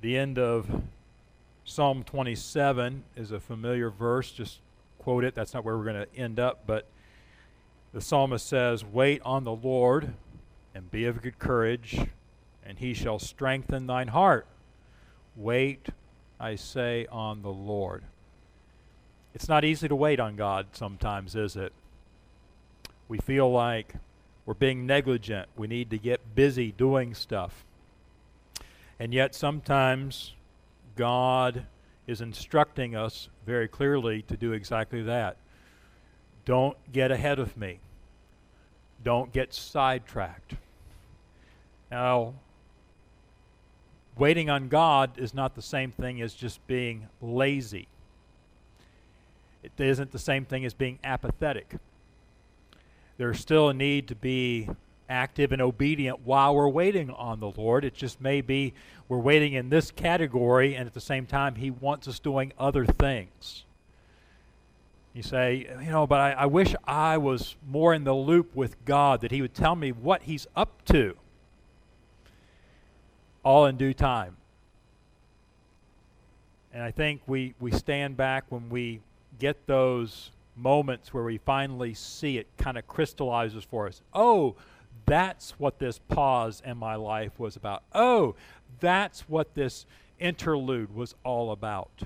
The end of Psalm 27 is a familiar verse. Just quote it. That's not where we're going to end up, but the psalmist says, Wait on the Lord and be of good courage, and he shall strengthen thine heart. Wait, I say, on the Lord. It's not easy to wait on God sometimes, is it? We feel like we're being negligent. We need to get busy doing stuff. And yet, sometimes God is instructing us very clearly to do exactly that. Don't get ahead of me. Don't get sidetracked. Now, waiting on God is not the same thing as just being lazy. It isn't the same thing as being apathetic. There's still a need to be active and obedient while we're waiting on the Lord. It just may be we're waiting in this category, and at the same time, He wants us doing other things. You say, you know, but I, I wish I was more in the loop with God, that He would tell me what He's up to. All in due time. And I think we, we stand back when we get those moments where we finally see it kind of crystallizes for us. Oh, that's what this pause in my life was about. Oh, that's what this interlude was all about.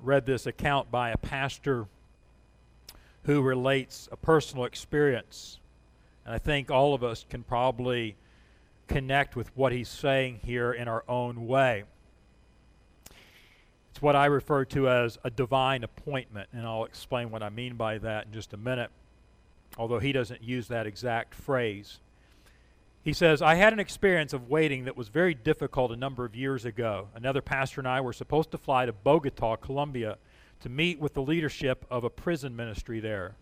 Read this account by a pastor who relates a personal experience. And I think all of us can probably connect with what he's saying here in our own way. It's what I refer to as a divine appointment, and I'll explain what I mean by that in just a minute although he doesn't use that exact phrase. He says, I had an experience of waiting that was very difficult a number of years ago. Another pastor and I were supposed to fly to Bogota, Colombia, to meet with the leadership of a prison ministry there.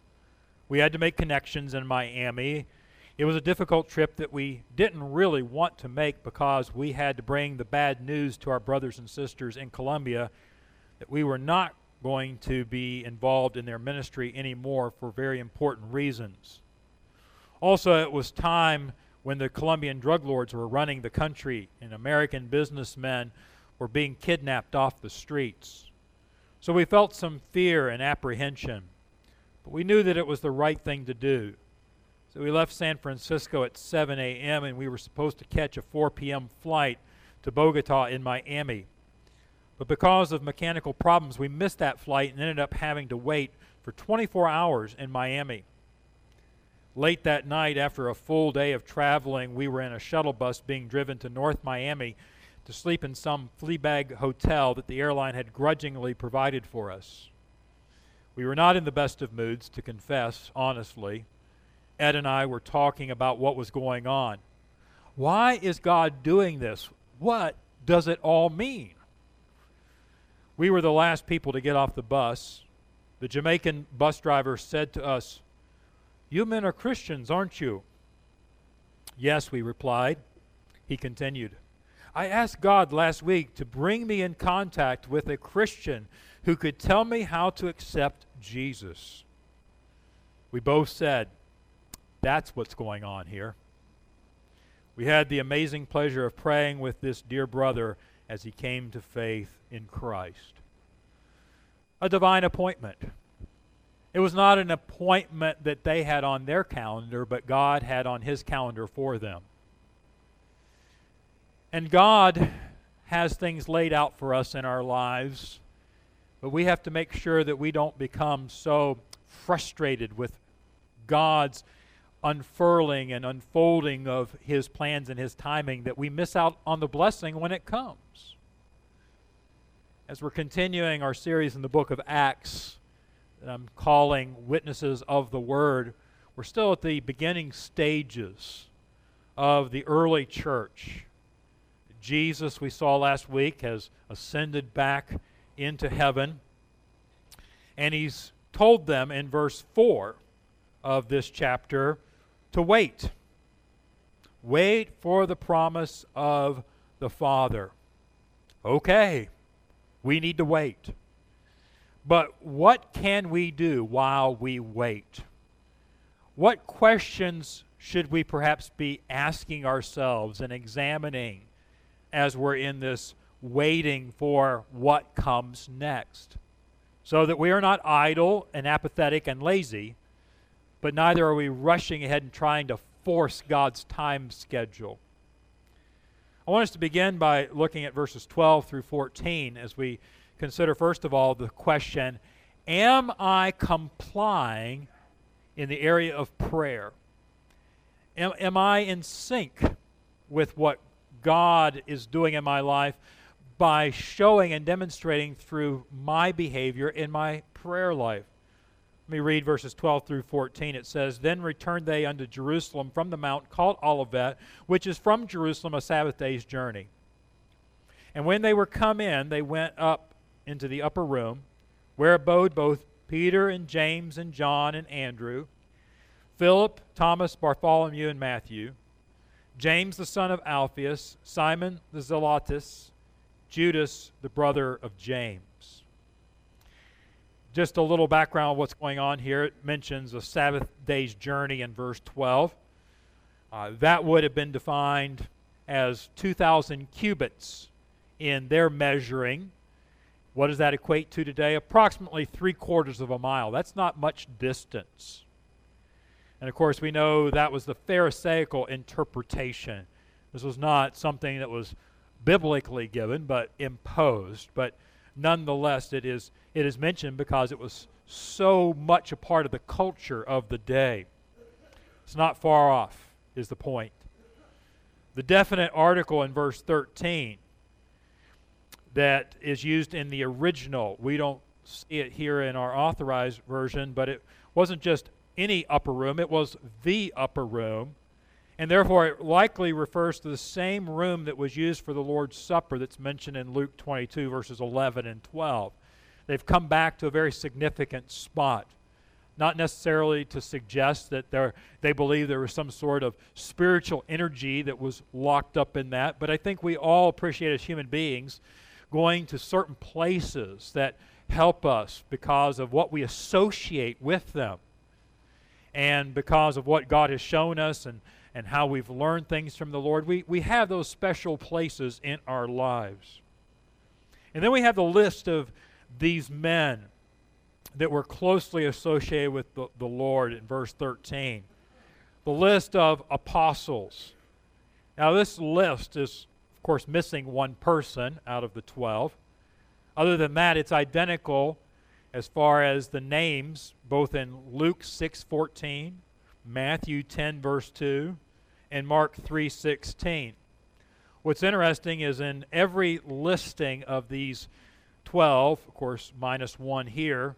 We had to make connections in Miami. It was a difficult trip that we didn't really want to make because we had to bring the bad news to our brothers and sisters in Colombia that we were not going to be involved in their ministry anymore for very important reasons. Also, it was time when the Colombian drug lords were running the country and American businessmen were being kidnapped off the streets. So we felt some fear and apprehension, but we knew that it was the right thing to do. So we left San Francisco at 7 a.m. and we were supposed to catch a 4 p.m. flight to Bogota in Miami. But because of mechanical problems, we missed that flight and ended up having to wait for 24 hours in Miami. Late that night, after a full day of traveling, we were in a shuttle bus being driven to North Miami to sleep in some fleabag hotel that the airline had grudgingly provided for us. We were not in the best of moods, to confess, honestly. Ed and I were talking about what was going on. Why is God doing this? What does it all mean? We were the last people to get off the bus. The Jamaican bus driver said to us, You men are Christians, aren't you? Yes, we replied. He continued, I asked God last week to bring me in contact with a Christian who could tell me how to accept Jesus. We both said, That's what's going on here. We had the amazing pleasure of praying with this dear brother as he came to faith in Christ. A divine appointment. It was not an appointment that they had on their calendar, but God had on his calendar for them. And God has things laid out for us in our lives, but we have to make sure that we don't become so frustrated with God's unfurling and unfolding of his plans and his timing that we miss out on the blessing when it comes. As we're continuing our series in the book of Acts, that I'm calling Witnesses of the Word, we're still at the beginning stages of the early church. Jesus, we saw last week, has ascended back into heaven, and he's told them in verse 4 of this chapter to wait. Wait for the promise of the Father. Okay, we need to wait. But what can we do while we wait? What questions should we perhaps be asking ourselves and examining as we're in this waiting for what comes next. So that we are not idle and apathetic and lazy, but neither are we rushing ahead and trying to force God's time schedule. I want us to begin by looking at verses 12 through 14 as we consider, first of all, the question Am I complying in the area of prayer? Am, am I in sync with what God is doing in my life by showing and demonstrating through my behavior in my prayer life? Let me read verses 12 through 14. It says, Then returned they unto Jerusalem from the mount called Olivet, which is from Jerusalem a Sabbath day's journey. And when they were come in, they went up into the upper room, where abode both Peter and James and John and Andrew, Philip, Thomas, Bartholomew, and Matthew, James the son of Alphaeus, Simon the Zelotes, Judas the brother of James just a little background of what's going on here. It mentions a Sabbath day's journey in verse 12. Uh, that would have been defined as 2,000 cubits in their measuring. What does that equate to today? Approximately three quarters of a mile. That's not much distance. And of course, we know that was the Pharisaical interpretation. This was not something that was biblically given, but imposed. But nonetheless, it is, it is mentioned because it was so much a part of the culture of the day. It's not far off, is the point. The definite article in verse 13 that is used in the original, we don't see it here in our authorized version, but it wasn't just any upper room, it was the upper room and therefore, it likely refers to the same room that was used for the Lord's Supper that's mentioned in Luke 22, verses 11 and 12. They've come back to a very significant spot. Not necessarily to suggest that they believe there was some sort of spiritual energy that was locked up in that, but I think we all appreciate as human beings going to certain places that help us because of what we associate with them and because of what God has shown us and and how we've learned things from the Lord. We, we have those special places in our lives. And then we have the list of these men that were closely associated with the, the Lord in verse 13. The list of apostles. Now, this list is, of course, missing one person out of the 12. Other than that, it's identical as far as the names, both in Luke 6:14, Matthew 10 verse 2, and Mark 3:16. What's interesting is in every listing of these 12, of course minus 1 here,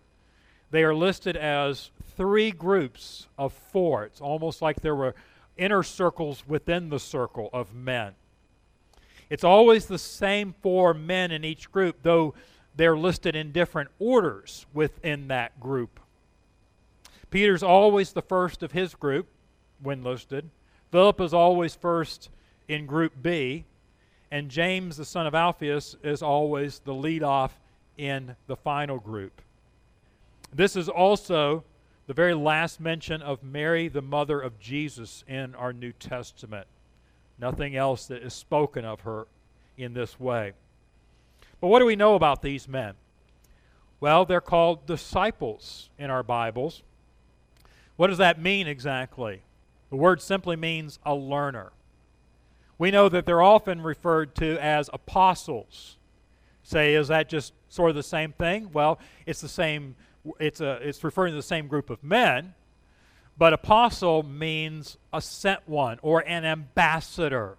they are listed as three groups of four. It's almost like there were inner circles within the circle of men. It's always the same four men in each group, though they're listed in different orders within that group. Peter's always the first of his group when listed. Philip is always first in Group B, and James, the son of Alphaeus, is always the lead off in the final group. This is also the very last mention of Mary, the mother of Jesus, in our New Testament. Nothing else that is spoken of her in this way. But what do we know about these men? Well, they're called disciples in our Bibles. What does that mean exactly? The word simply means a learner. We know that they're often referred to as apostles. Say, is that just sort of the same thing? Well, it's the same, it's, a, it's referring to the same group of men, but apostle means a sent one or an ambassador.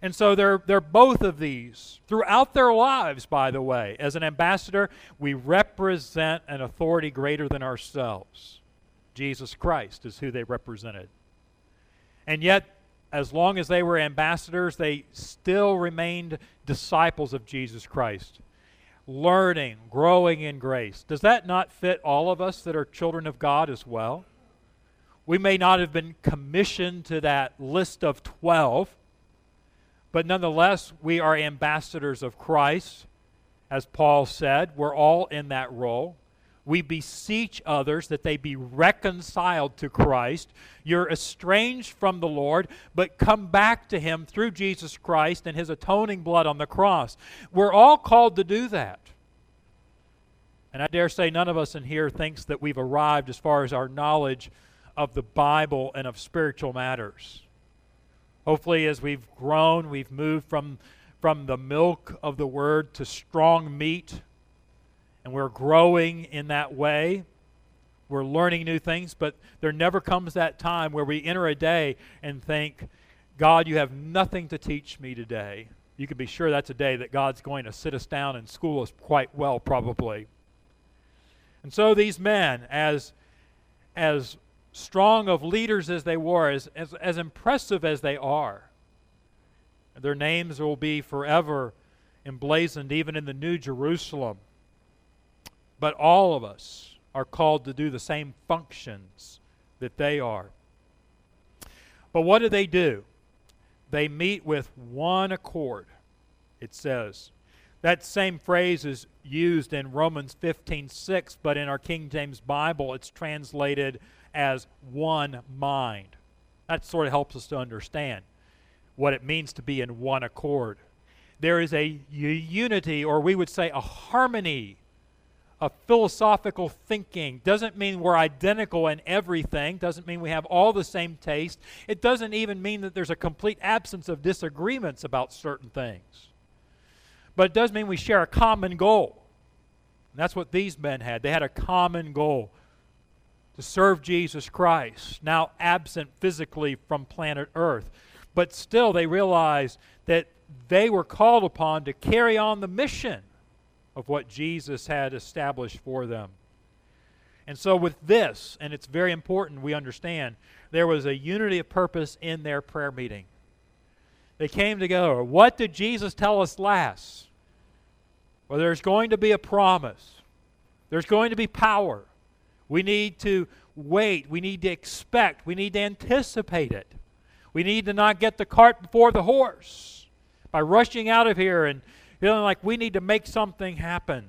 And so they're, they're both of these throughout their lives, by the way. As an ambassador, we represent an authority greater than ourselves. Jesus Christ is who they represented. And yet, as long as they were ambassadors, they still remained disciples of Jesus Christ, learning, growing in grace. Does that not fit all of us that are children of God as well? We may not have been commissioned to that list of 12, but nonetheless, we are ambassadors of Christ. As Paul said, we're all in that role. We beseech others that they be reconciled to Christ. You're estranged from the Lord, but come back to Him through Jesus Christ and His atoning blood on the cross. We're all called to do that. And I dare say none of us in here thinks that we've arrived as far as our knowledge of the Bible and of spiritual matters. Hopefully, as we've grown, we've moved from, from the milk of the Word to strong meat and we're growing in that way. We're learning new things, but there never comes that time where we enter a day and think, God, you have nothing to teach me today. You can be sure that's a day that God's going to sit us down and school us quite well, probably. And so these men, as, as strong of leaders as they were, as, as, as impressive as they are, their names will be forever emblazoned even in the New Jerusalem. But all of us are called to do the same functions that they are. But what do they do? They meet with one accord, it says. That same phrase is used in Romans 15:6, but in our King James Bible it's translated as one mind. That sort of helps us to understand what it means to be in one accord. There is a unity, or we would say a harmony of philosophical thinking. Doesn't mean we're identical in everything, doesn't mean we have all the same taste. It doesn't even mean that there's a complete absence of disagreements about certain things. But it does mean we share a common goal. And that's what these men had. They had a common goal to serve Jesus Christ, now absent physically from planet Earth. But still, they realized that they were called upon to carry on the mission of what Jesus had established for them. And so, with this, and it's very important we understand, there was a unity of purpose in their prayer meeting. They came together. What did Jesus tell us last? Well, there's going to be a promise, there's going to be power. We need to wait, we need to expect, we need to anticipate it. We need to not get the cart before the horse by rushing out of here and feeling like we need to make something happen.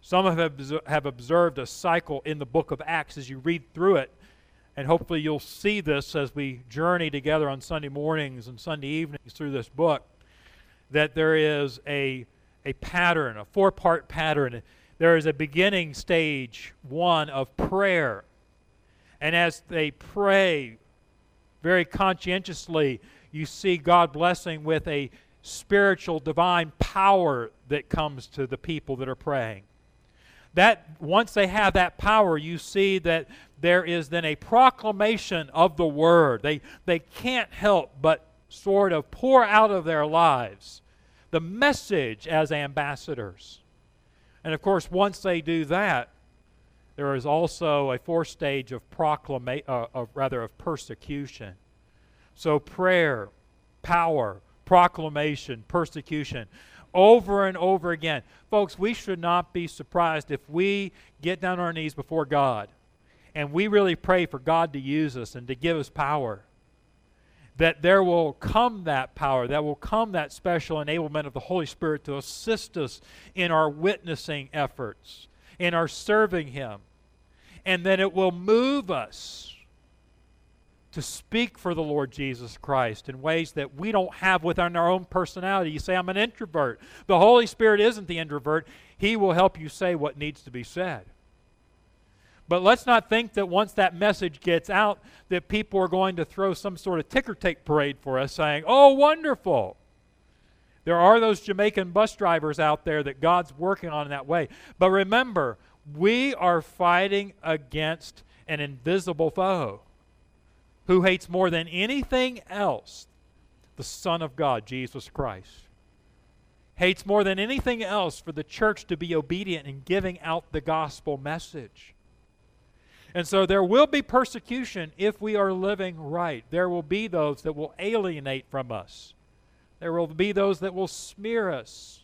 Some have, have observed a cycle in the book of Acts as you read through it, and hopefully you'll see this as we journey together on Sunday mornings and Sunday evenings through this book, that there is a, a pattern, a four part pattern. There is a beginning stage, one of prayer. And as they pray very conscientiously, you see God blessing with a spiritual divine power that comes to the people that are praying. That once they have that power, you see that there is then a proclamation of the word. They they can't help but sort of pour out of their lives the message as ambassadors. And of course, once they do that, there is also a fourth stage of proclamation, uh, of rather of persecution. So prayer, power, proclamation, persecution, over and over again. Folks, we should not be surprised if we get down on our knees before God and we really pray for God to use us and to give us power. That there will come that power, that will come that special enablement of the Holy Spirit to assist us in our witnessing efforts, in our serving Him, and that it will move us to speak for the Lord Jesus Christ in ways that we don't have within our own personality. You say, I'm an introvert. The Holy Spirit isn't the introvert, He will help you say what needs to be said. But let's not think that once that message gets out, that people are going to throw some sort of ticker tape parade for us saying, Oh, wonderful. There are those Jamaican bus drivers out there that God's working on in that way. But remember, we are fighting against an invisible foe who hates more than anything else the Son of God, Jesus Christ. Hates more than anything else for the church to be obedient in giving out the gospel message. And so there will be persecution if we are living right. There will be those that will alienate from us. There will be those that will smear us.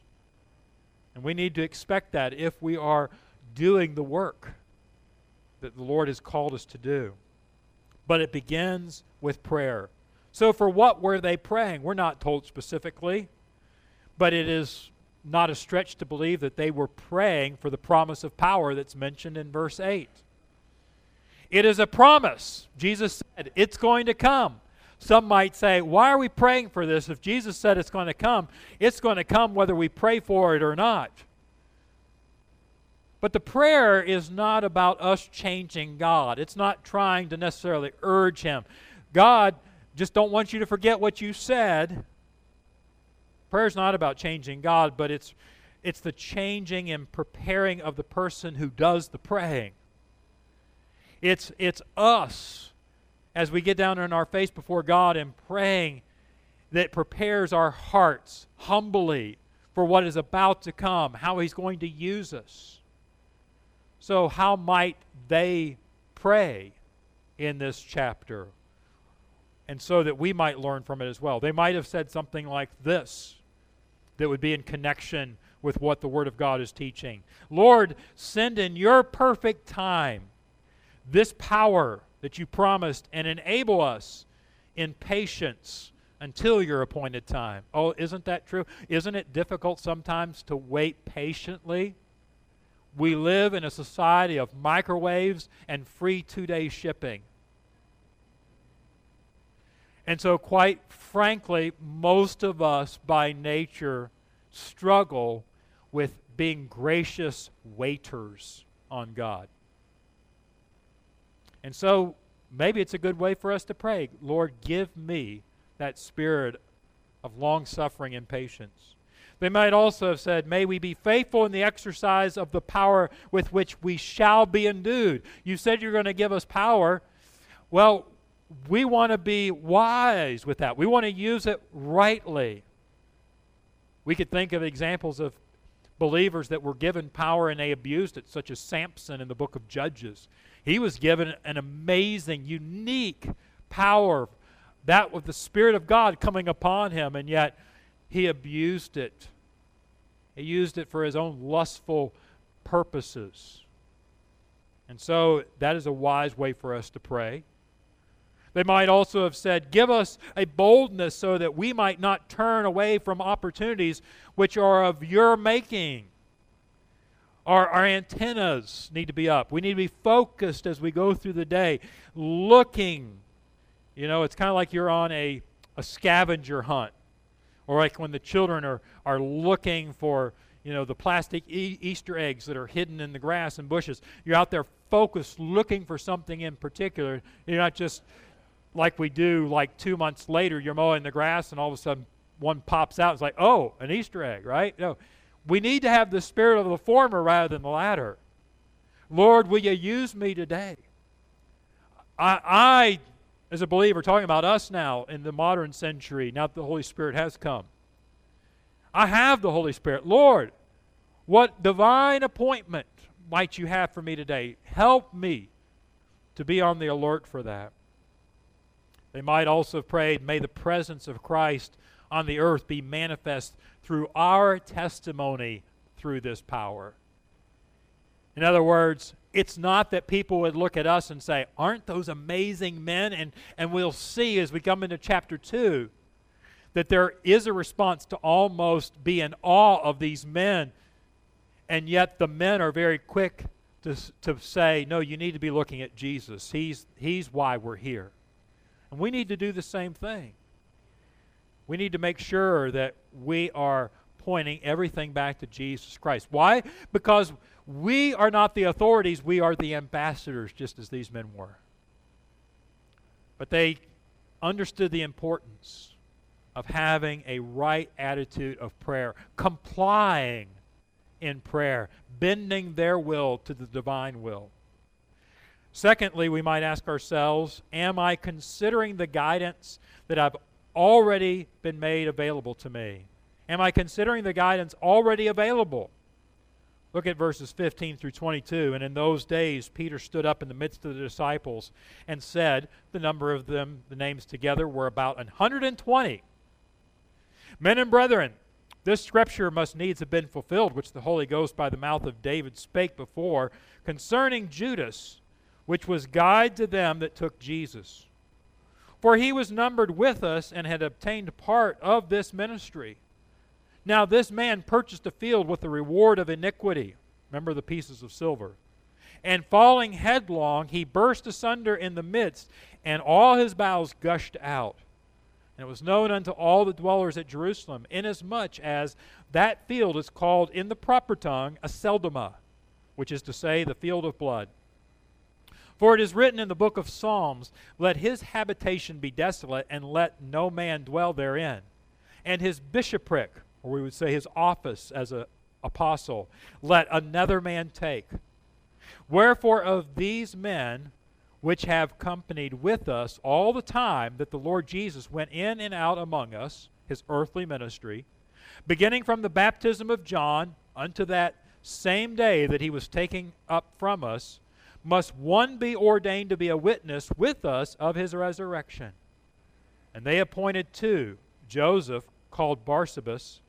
And we need to expect that if we are doing the work that the Lord has called us to do but it begins with prayer. So, for what were they praying? We're not told specifically, but it is not a stretch to believe that they were praying for the promise of power that's mentioned in verse 8. It is a promise. Jesus said it's going to come. Some might say, why are we praying for this? If Jesus said it's going to come, it's going to come whether we pray for it or not. But the prayer is not about us changing God. It's not trying to necessarily urge Him. God just don't want you to forget what you said. Prayer is not about changing God, but it's, it's the changing and preparing of the person who does the praying. It's, it's us as we get down on our face before God and praying that prepares our hearts humbly for what is about to come, how He's going to use us. So, how might they pray in this chapter? And so that we might learn from it as well. They might have said something like this that would be in connection with what the Word of God is teaching. Lord, send in your perfect time this power that you promised and enable us in patience until your appointed time. Oh, isn't that true? Isn't it difficult sometimes to wait patiently? We live in a society of microwaves and free two day shipping. And so, quite frankly, most of us by nature struggle with being gracious waiters on God. And so maybe it's a good way for us to pray Lord, give me that spirit of long suffering and patience. They might also have said, May we be faithful in the exercise of the power with which we shall be endued. You said you're going to give us power. Well, we want to be wise with that. We want to use it rightly. We could think of examples of believers that were given power and they abused it, such as Samson in the book of Judges. He was given an amazing, unique power, that with the Spirit of God coming upon him, and yet he abused it. He used it for his own lustful purposes. And so that is a wise way for us to pray. They might also have said, Give us a boldness so that we might not turn away from opportunities which are of your making. Our, our antennas need to be up. We need to be focused as we go through the day, looking. You know, it's kind of like you're on a, a scavenger hunt, or like when the children are, are looking for, you know, the plastic e- Easter eggs that are hidden in the grass and bushes. You're out there focused, looking for something in particular. You're not just like we do, like two months later, you're mowing the grass and all of a sudden one pops out. It's like, oh, an Easter egg, right? No we need to have the spirit of the former rather than the latter. Lord, will you use me today? I, I, as a believer, talking about us now in the modern century, now that the Holy Spirit has come, I have the Holy Spirit. Lord, what divine appointment might you have for me today? Help me to be on the alert for that. They might also have prayed, May the presence of Christ on the earth be manifest through our testimony through this power. In other words, it's not that people would look at us and say, Aren't those amazing men? And, and we'll see as we come into chapter 2 that there is a response to almost be in awe of these men. And yet the men are very quick to, to say, No, you need to be looking at Jesus. He's, he's why we're here. And we need to do the same thing. We need to make sure that we are pointing everything back to Jesus Christ. Why? Because we are not the authorities, we are the ambassadors, just as these men were. But they understood the importance of having a right attitude of prayer, complying in prayer, bending their will to the divine will. Secondly, we might ask ourselves Am I considering the guidance that I've already been made available to me? Am I considering the guidance already available? Look at verses 15 through 22. And in those days, Peter stood up in the midst of the disciples and said, The number of them, the names together, were about 120. Men and brethren, this scripture must needs have been fulfilled, which the Holy Ghost by the mouth of David spake before, concerning Judas, which was guide to them that took Jesus. For he was numbered with us and had obtained part of this ministry. Now this man purchased a field with the reward of iniquity. Remember the pieces of silver. And falling headlong, he burst asunder in the midst, and all his bowels gushed out. And it was known unto all the dwellers at Jerusalem, inasmuch as that field is called in the proper tongue Aceldama, which is to say, the field of blood. For it is written in the book of Psalms, Let his habitation be desolate, and let no man dwell therein. And his bishopric, or we would say his office as an apostle, let another man take. Wherefore, of these men which have companied with us all the time that the Lord Jesus went in and out among us, his earthly ministry, beginning from the baptism of John unto that same day that he was taken up from us, must one be ordained to be a witness with us of his resurrection. And they appointed two Joseph, called Barsabas,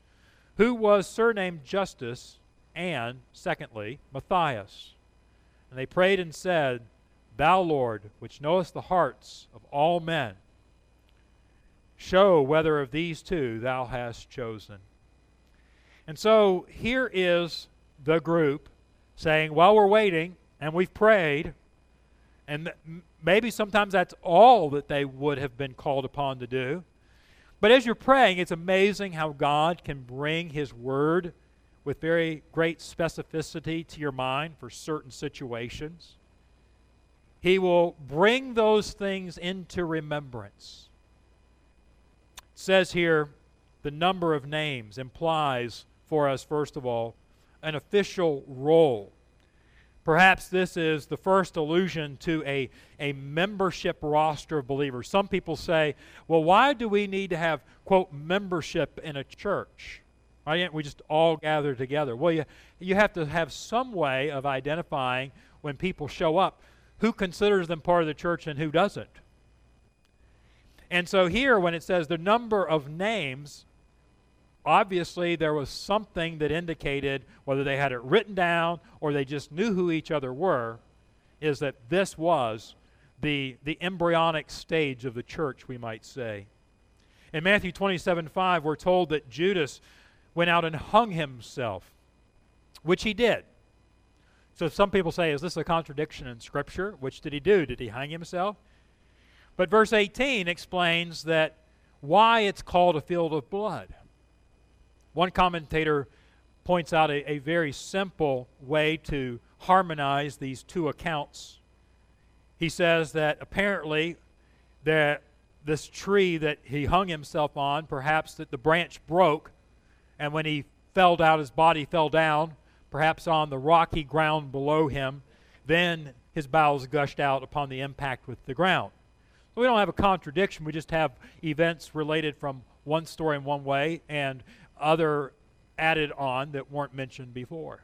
who was surnamed Justus, and, secondly, Matthias. And they prayed and said, Thou, Lord, which knowest the hearts of all men, show whether of these two thou hast chosen. And so here is the group saying, While we're waiting, and we've prayed, and maybe sometimes that's all that they would have been called upon to do. But as you're praying, it's amazing how God can bring His Word with very great specificity to your mind for certain situations. He will bring those things into remembrance. It says here the number of names implies for us, first of all, an official role. Perhaps this is the first allusion to a, a membership roster of believers. Some people say, well, why do we need to have, quote, membership in a church? Why can't we just all gather together? Well, you, you have to have some way of identifying when people show up who considers them part of the church and who doesn't. And so here, when it says the number of names, obviously there was something that indicated whether they had it written down or they just knew who each other were is that this was the, the embryonic stage of the church we might say. In matthew 27 5 we're told that judas went out and hung himself which he did. So some people say is this a contradiction in scripture? Which did he do? Did he hang himself? But verse 18 explains that why it's called a field of blood one commentator points out a, a very simple way to harmonize these two accounts. He says that apparently that this tree that he hung himself on, perhaps that the branch broke, and when he fell down, his body fell down, perhaps on the rocky ground below him, then his bowels gushed out upon the impact with the ground. So we don't have a contradiction, we just have events related from one story in one way and other added on that weren't mentioned before.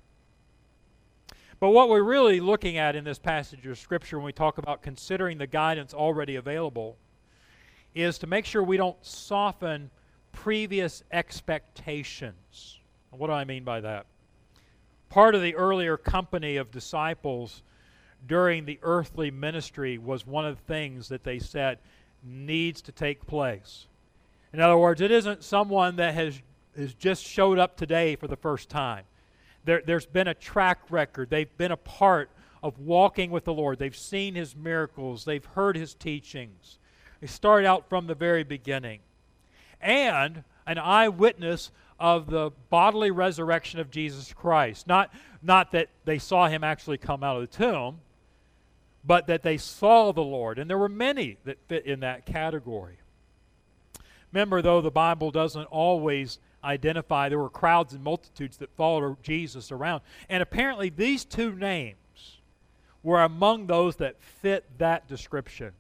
But what we're really looking at in this passage of Scripture when we talk about considering the guidance already available is to make sure we don't soften previous expectations. What do I mean by that? Part of the earlier company of disciples during the earthly ministry was one of the things that they said needs to take place. In other words, it isn't someone that has has just showed up today for the first time. There, there's been a track record. They've been a part of walking with the Lord. They've seen His miracles. They've heard His teachings. They start out from the very beginning. And an eyewitness of the bodily resurrection of Jesus Christ. Not, not that they saw Him actually come out of the tomb, but that they saw the Lord. And there were many that fit in that category. Remember, though, the Bible doesn't always identify there were crowds and multitudes that followed Jesus around. And apparently, these two names were among those that fit that description.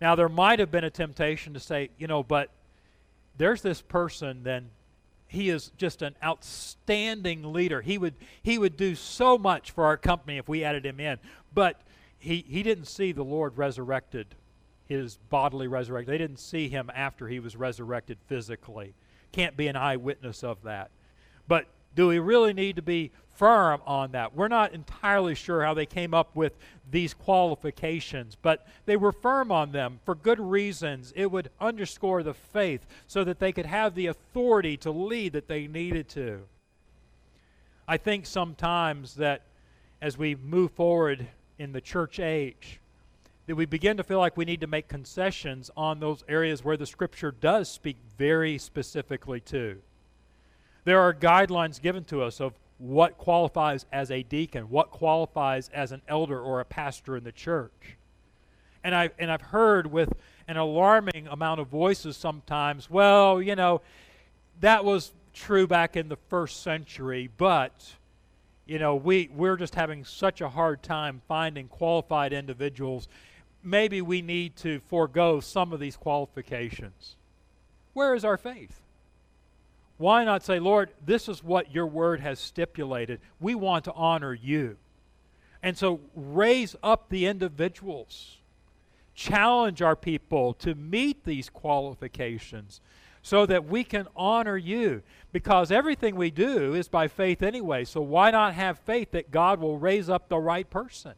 Now, there might have been a temptation to say, you know, but there's this person, then he is just an outstanding leader. He would, he would do so much for our company if we added him in. But he, he didn't see the Lord resurrected, his bodily resurrected. They didn't see him after he was resurrected physically can't be an eyewitness of that. But Do we really need to be firm on that? We're not entirely sure how they came up with these qualifications, but they were firm on them for good reasons. It would underscore the faith so that they could have the authority to lead that they needed to. I think sometimes that as we move forward in the church age, that we begin to feel like we need to make concessions on those areas where the Scripture does speak very specifically to. There are guidelines given to us of what qualifies as a deacon, what qualifies as an elder or a pastor in the church. And I've, and I've heard with an alarming amount of voices sometimes, well, you know, that was true back in the first century, but you know, we, we're just having such a hard time finding qualified individuals. Maybe we need to forego some of these qualifications. Where is our faith? Why not say, Lord, this is what your word has stipulated. We want to honor you. And so raise up the individuals, challenge our people to meet these qualifications so that we can honor you. Because everything we do is by faith anyway. So why not have faith that God will raise up the right person?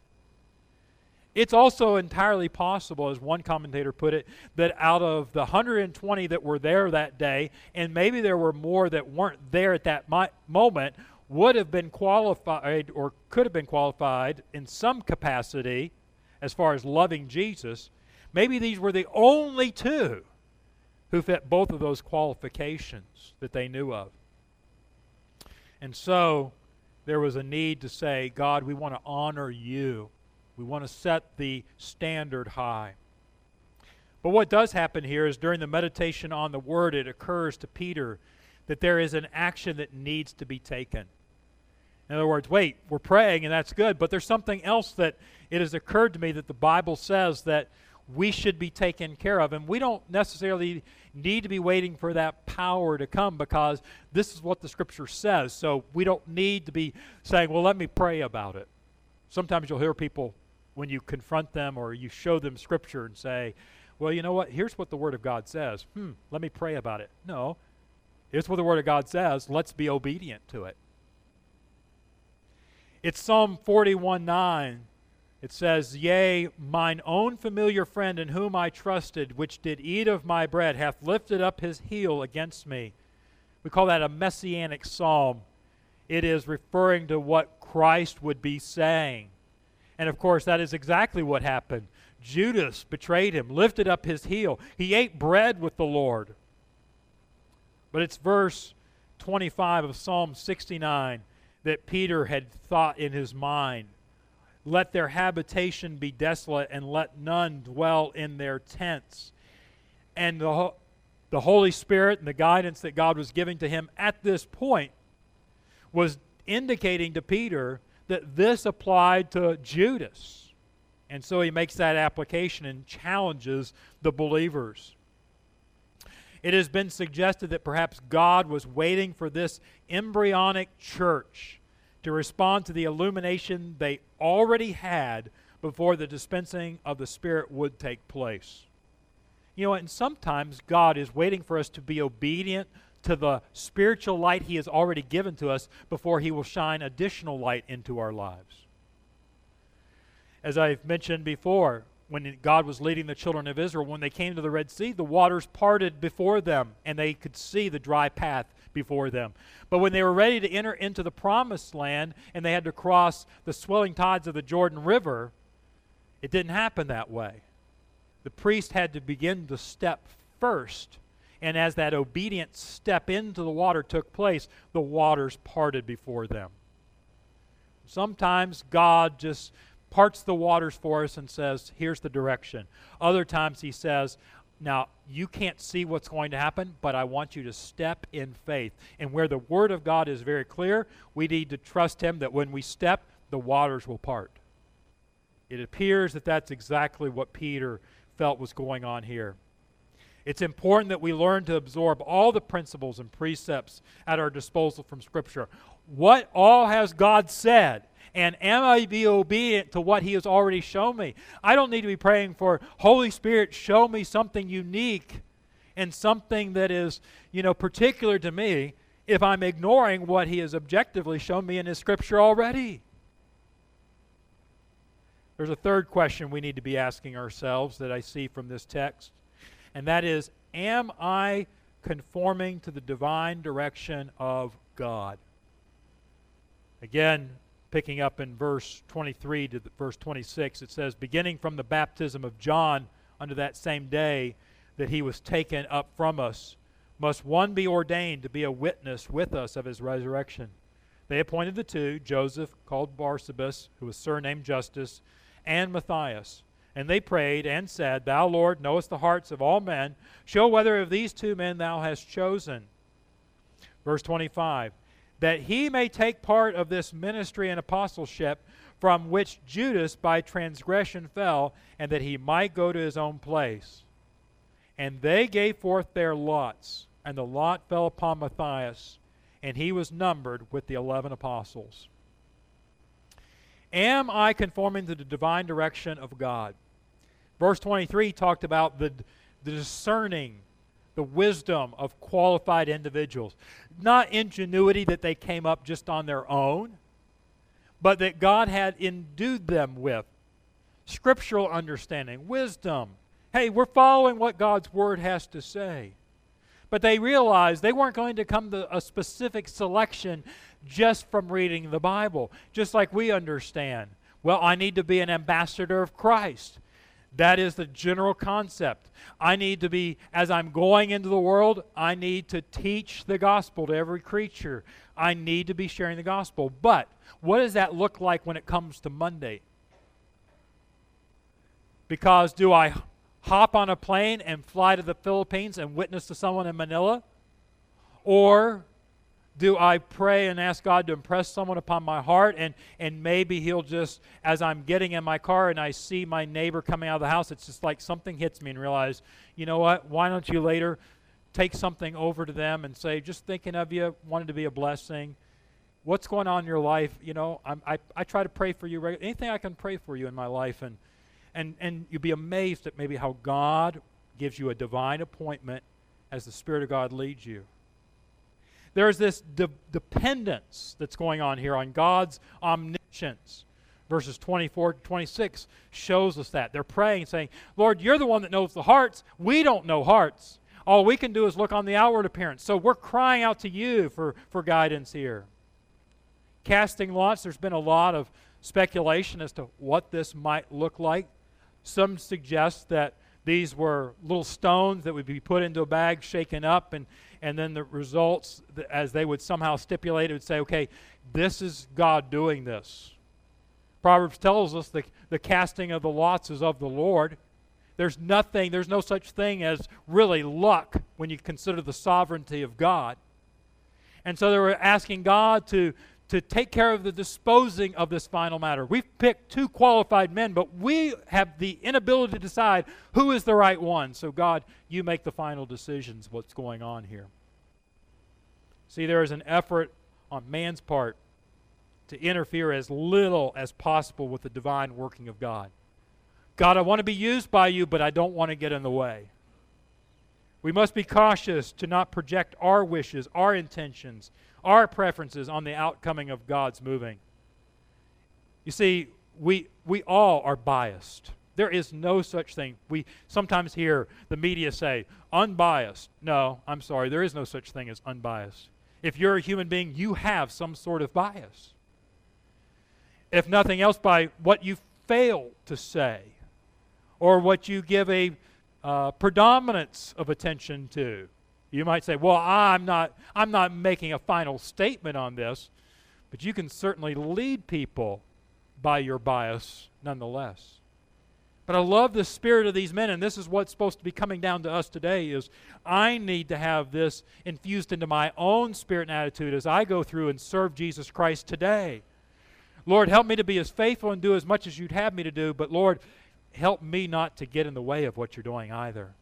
It's also entirely possible, as one commentator put it, that out of the 120 that were there that day, and maybe there were more that weren't there at that mi- moment, would have been qualified or could have been qualified in some capacity as far as loving Jesus. Maybe these were the only two who fit both of those qualifications that they knew of. And so there was a need to say, God, we want to honor you. We want to set the standard high. But what does happen here is during the meditation on the word, it occurs to Peter that there is an action that needs to be taken. In other words, wait, we're praying and that's good, but there's something else that it has occurred to me that the Bible says that we should be taken care of. And we don't necessarily need to be waiting for that power to come because this is what the scripture says. So we don't need to be saying, well, let me pray about it. Sometimes you'll hear people when you confront them or you show them scripture and say, well, you know what? Here's what the Word of God says. Hmm, let me pray about it. No. Here's what the Word of God says. Let's be obedient to it. It's Psalm 41 9 it says, Yea, mine own familiar friend in whom I trusted, which did eat of my bread, hath lifted up his heel against me. We call that a messianic psalm. It is referring to what Christ would be saying. And of course, that is exactly what happened. Judas betrayed him, lifted up his heel. He ate bread with the Lord. But it's verse 25 of Psalm 69 that Peter had thought in his mind let their habitation be desolate, and let none dwell in their tents. And the, the Holy Spirit and the guidance that God was giving to him at this point was indicating to Peter that this applied to Judas. And so he makes that application and challenges the believers. It has been suggested that perhaps God was waiting for this embryonic church to respond to the illumination they already had before the dispensing of the Spirit would take place. You know, and sometimes God is waiting for us to be obedient to the spiritual light He has already given to us before He will shine additional light into our lives. As I've mentioned before, when God was leading the children of Israel, when they came to the Red Sea, the waters parted before them and they could see the dry path before them. But when they were ready to enter into the promised land and they had to cross the swelling tides of the Jordan River, it didn't happen that way. The priest had to begin to step first. And as that obedient step into the water took place, the waters parted before them. Sometimes God just parts the waters for us and says, Here's the direction. Other times He says, now, you can't see what's going to happen, but I want you to step in faith. And where the Word of God is very clear, we need to trust Him that when we step, the waters will part. It appears that that's exactly what Peter felt was going on here. It's important that we learn to absorb all the principles and precepts at our disposal from Scripture. What all has God said? And am I be obedient to what He has already shown me? I don't need to be praying for Holy Spirit, show me something unique and something that is, you know, particular to me. if I'm ignoring what he has objectively shown me in his scripture already? There's a third question we need to be asking ourselves that I see from this text, and that is Am I conforming to the divine direction of God? Again, picking up in verse 23 to verse 26, it says, Beginning from the baptism of John unto that same day that he was taken up from us, must one be ordained to be a witness with us of his resurrection. They appointed the two, Joseph, called Barsabas, who was surnamed Justus, and Matthias. And they prayed and said, Thou, Lord, knowest the hearts of all men. Show whether of these two men thou hast chosen. Verse 25 That he may take part of this ministry and apostleship from which Judas by transgression fell, and that he might go to his own place. And they gave forth their lots, and the lot fell upon Matthias, and he was numbered with the eleven apostles. Am I conforming to the divine direction of God? Verse 23 talked about the, the discerning, the wisdom of qualified individuals. Not ingenuity that they came up just on their own, but that God had endued them with scriptural understanding, wisdom. Hey, we're following what God's word has to say. But they realized they weren't going to come to a specific selection just from reading the Bible, just like we understand. Well, I need to be an ambassador of Christ. That is the general concept. I need to be, as I'm going into the world, I need to teach the gospel to every creature. I need to be sharing the gospel. But what does that look like when it comes to Monday? Because do I hop on a plane and fly to the Philippines and witness to someone in Manila? Or do I pray and ask God to impress someone upon my heart and, and maybe He'll just, as I'm getting in my car and I see my neighbor coming out of the house, it's just like something hits me and realize, you know what, why don't you later take something over to them and say, just thinking of you, wanted to be a blessing. What's going on in your life? You know, I'm, i I, try to pray for you. Regularly. Anything I can pray for you in my life. And, and, and you'd be amazed at maybe how God gives you a divine appointment as the Spirit of God leads you. There's this de- dependence that's going on here on God's omniscience. Verses 24 to 26 shows us that. They're praying, saying, Lord, you're the one that knows the hearts. We don't know hearts. All we can do is look on the outward appearance. So we're crying out to you for, for guidance here. Casting lots, there's been a lot of speculation as to what this might look like. Some suggest that these were little stones that would be put into a bag, shaken up, and, and then the results, as they would somehow stipulate, it would say, okay, this is God doing this. Proverbs tells us the, the casting of the lots is of the Lord. There's nothing, there's no such thing as really luck when you consider the sovereignty of God. And so they were asking God to, to take care of the disposing of this final matter. We've picked two qualified men, but we have the inability to decide who is the right one. So, God, you make the final decisions what's going on here. See, there is an effort on man's part to interfere as little as possible with the divine working of God. God, I want to be used by you, but I don't want to get in the way. We must be cautious to not project our wishes, our intentions, our preferences on the outcoming of God's moving. You see, we, we all are biased. There is no such thing. We sometimes hear the media say, unbiased. No, I'm sorry, there is no such thing as unbiased. If you're a human being, you have some sort of bias. If nothing else, by what you fail to say or what you give a uh, predominance of attention to. You might say, "Well, I'm not I'm not making a final statement on this," but you can certainly lead people by your bias nonetheless. But I love the spirit of these men, and this is what's supposed to be coming down to us today is I need to have this infused into my own spirit and attitude as I go through and serve Jesus Christ today. Lord, help me to be as faithful and do as much as you'd have me to do, but Lord, help me not to get in the way of what you're doing either.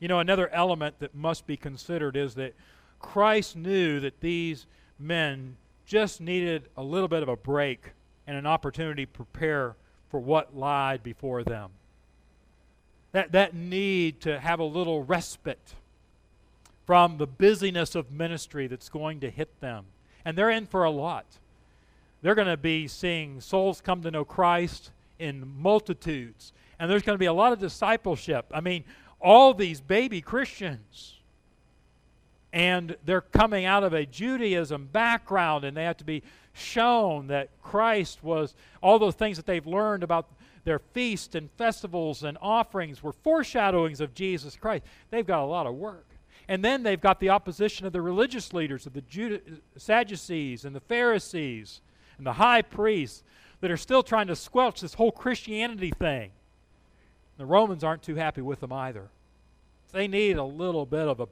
You know, another element that must be considered is that Christ knew that these men just needed a little bit of a break and an opportunity to prepare for what lied before them. That, that need to have a little respite from the busyness of ministry that's going to hit them. And they're in for a lot. They're going to be seeing souls come to know Christ in multitudes. And there's going to be a lot of discipleship. I mean, all these baby Christians. And they're coming out of a Judaism background, and they have to be shown that Christ was, all those things that they've learned about their feasts and festivals and offerings were foreshadowings of Jesus Christ. They've got a lot of work. And then they've got the opposition of the religious leaders, of the Juda- Sadducees and the Pharisees and the high priests that are still trying to squelch this whole Christianity thing. The Romans aren't too happy with them either. They need a little bit of a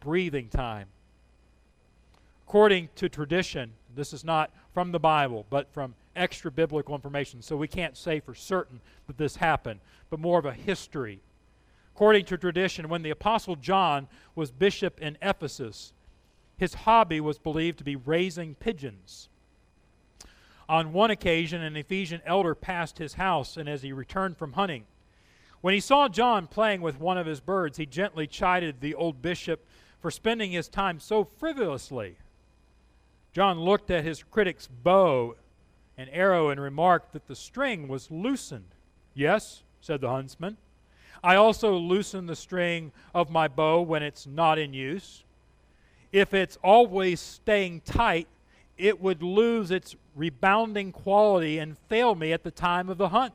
breathing time. According to tradition, this is not from the Bible, but from extra biblical information, so we can't say for certain that this happened, but more of a history. According to tradition, when the Apostle John was bishop in Ephesus, his hobby was believed to be raising pigeons. On one occasion, an Ephesian elder passed his house, and as he returned from hunting, when he saw John playing with one of his birds, he gently chided the old bishop for spending his time so frivolously. John looked at his critic's bow and arrow and remarked that the string was loosened. Yes, said the huntsman. I also loosen the string of my bow when it's not in use. If it's always staying tight, it would lose its rebounding quality and fail me at the time of the hunt.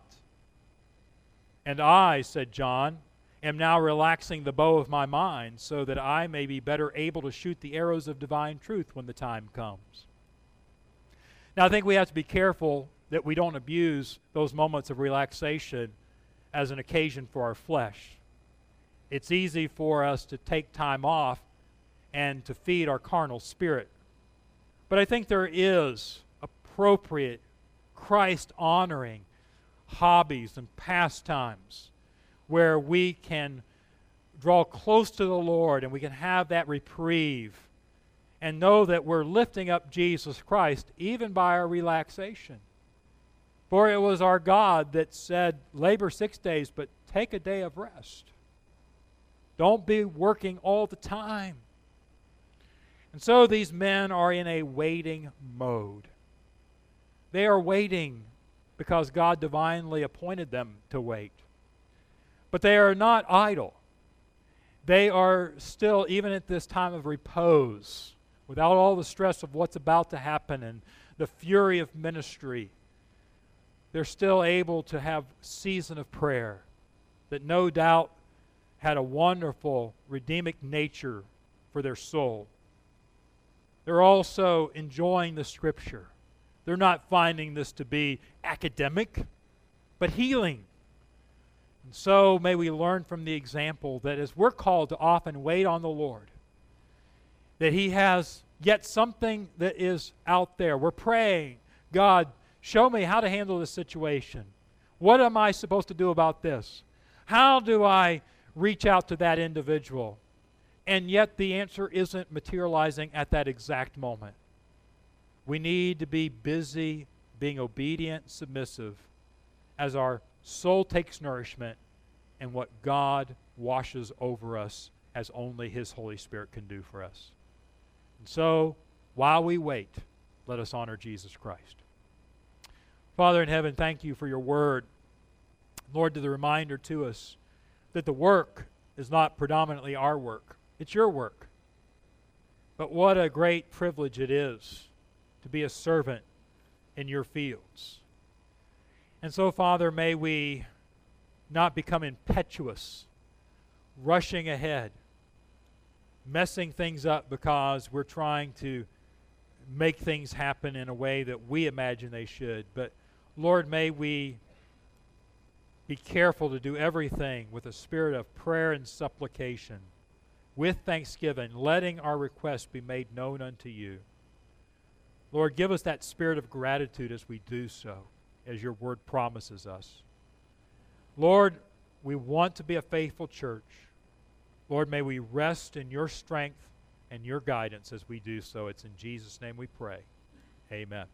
And I, said John, am now relaxing the bow of my mind so that I may be better able to shoot the arrows of divine truth when the time comes. Now, I think we have to be careful that we don't abuse those moments of relaxation as an occasion for our flesh. It's easy for us to take time off and to feed our carnal spirit. But I think there is appropriate, Christ honoring hobbies and pastimes where we can draw close to the Lord and we can have that reprieve and know that we're lifting up Jesus Christ even by our relaxation. For it was our God that said, Labor six days, but take a day of rest. Don't be working all the time. And so these men are in a waiting mode. They are waiting because God divinely appointed them to wait. But they are not idle. They are still, even at this time of repose, without all the stress of what's about to happen and the fury of ministry, they're still able to have season of prayer that no doubt had a wonderful redeemic nature for their soul. They're also enjoying the scripture. They're not finding this to be academic, but healing. And so may we learn from the example that as we're called to often wait on the Lord, that He has yet something that is out there. We're praying, God, show me how to handle this situation. What am I supposed to do about this? How do I reach out to that individual? And yet the answer isn't materializing at that exact moment. We need to be busy being obedient, submissive, as our soul takes nourishment and what God washes over us as only His Holy Spirit can do for us. And so, while we wait, let us honor Jesus Christ. Father in heaven, thank you for your word. Lord, to the reminder to us that the work is not predominantly our work, it's your work. But what a great privilege it is to be a servant in your fields. And so, Father, may we not become impetuous, rushing ahead, messing things up because we're trying to make things happen in a way that we imagine they should. But, Lord, may we be careful to do everything with a spirit of prayer and supplication, with thanksgiving, letting our requests be made known unto you. Lord, give us that spirit of gratitude as we do so, as your word promises us. Lord, we want to be a faithful church. Lord, may we rest in your strength and your guidance as we do so. It's in Jesus' name we pray. Amen.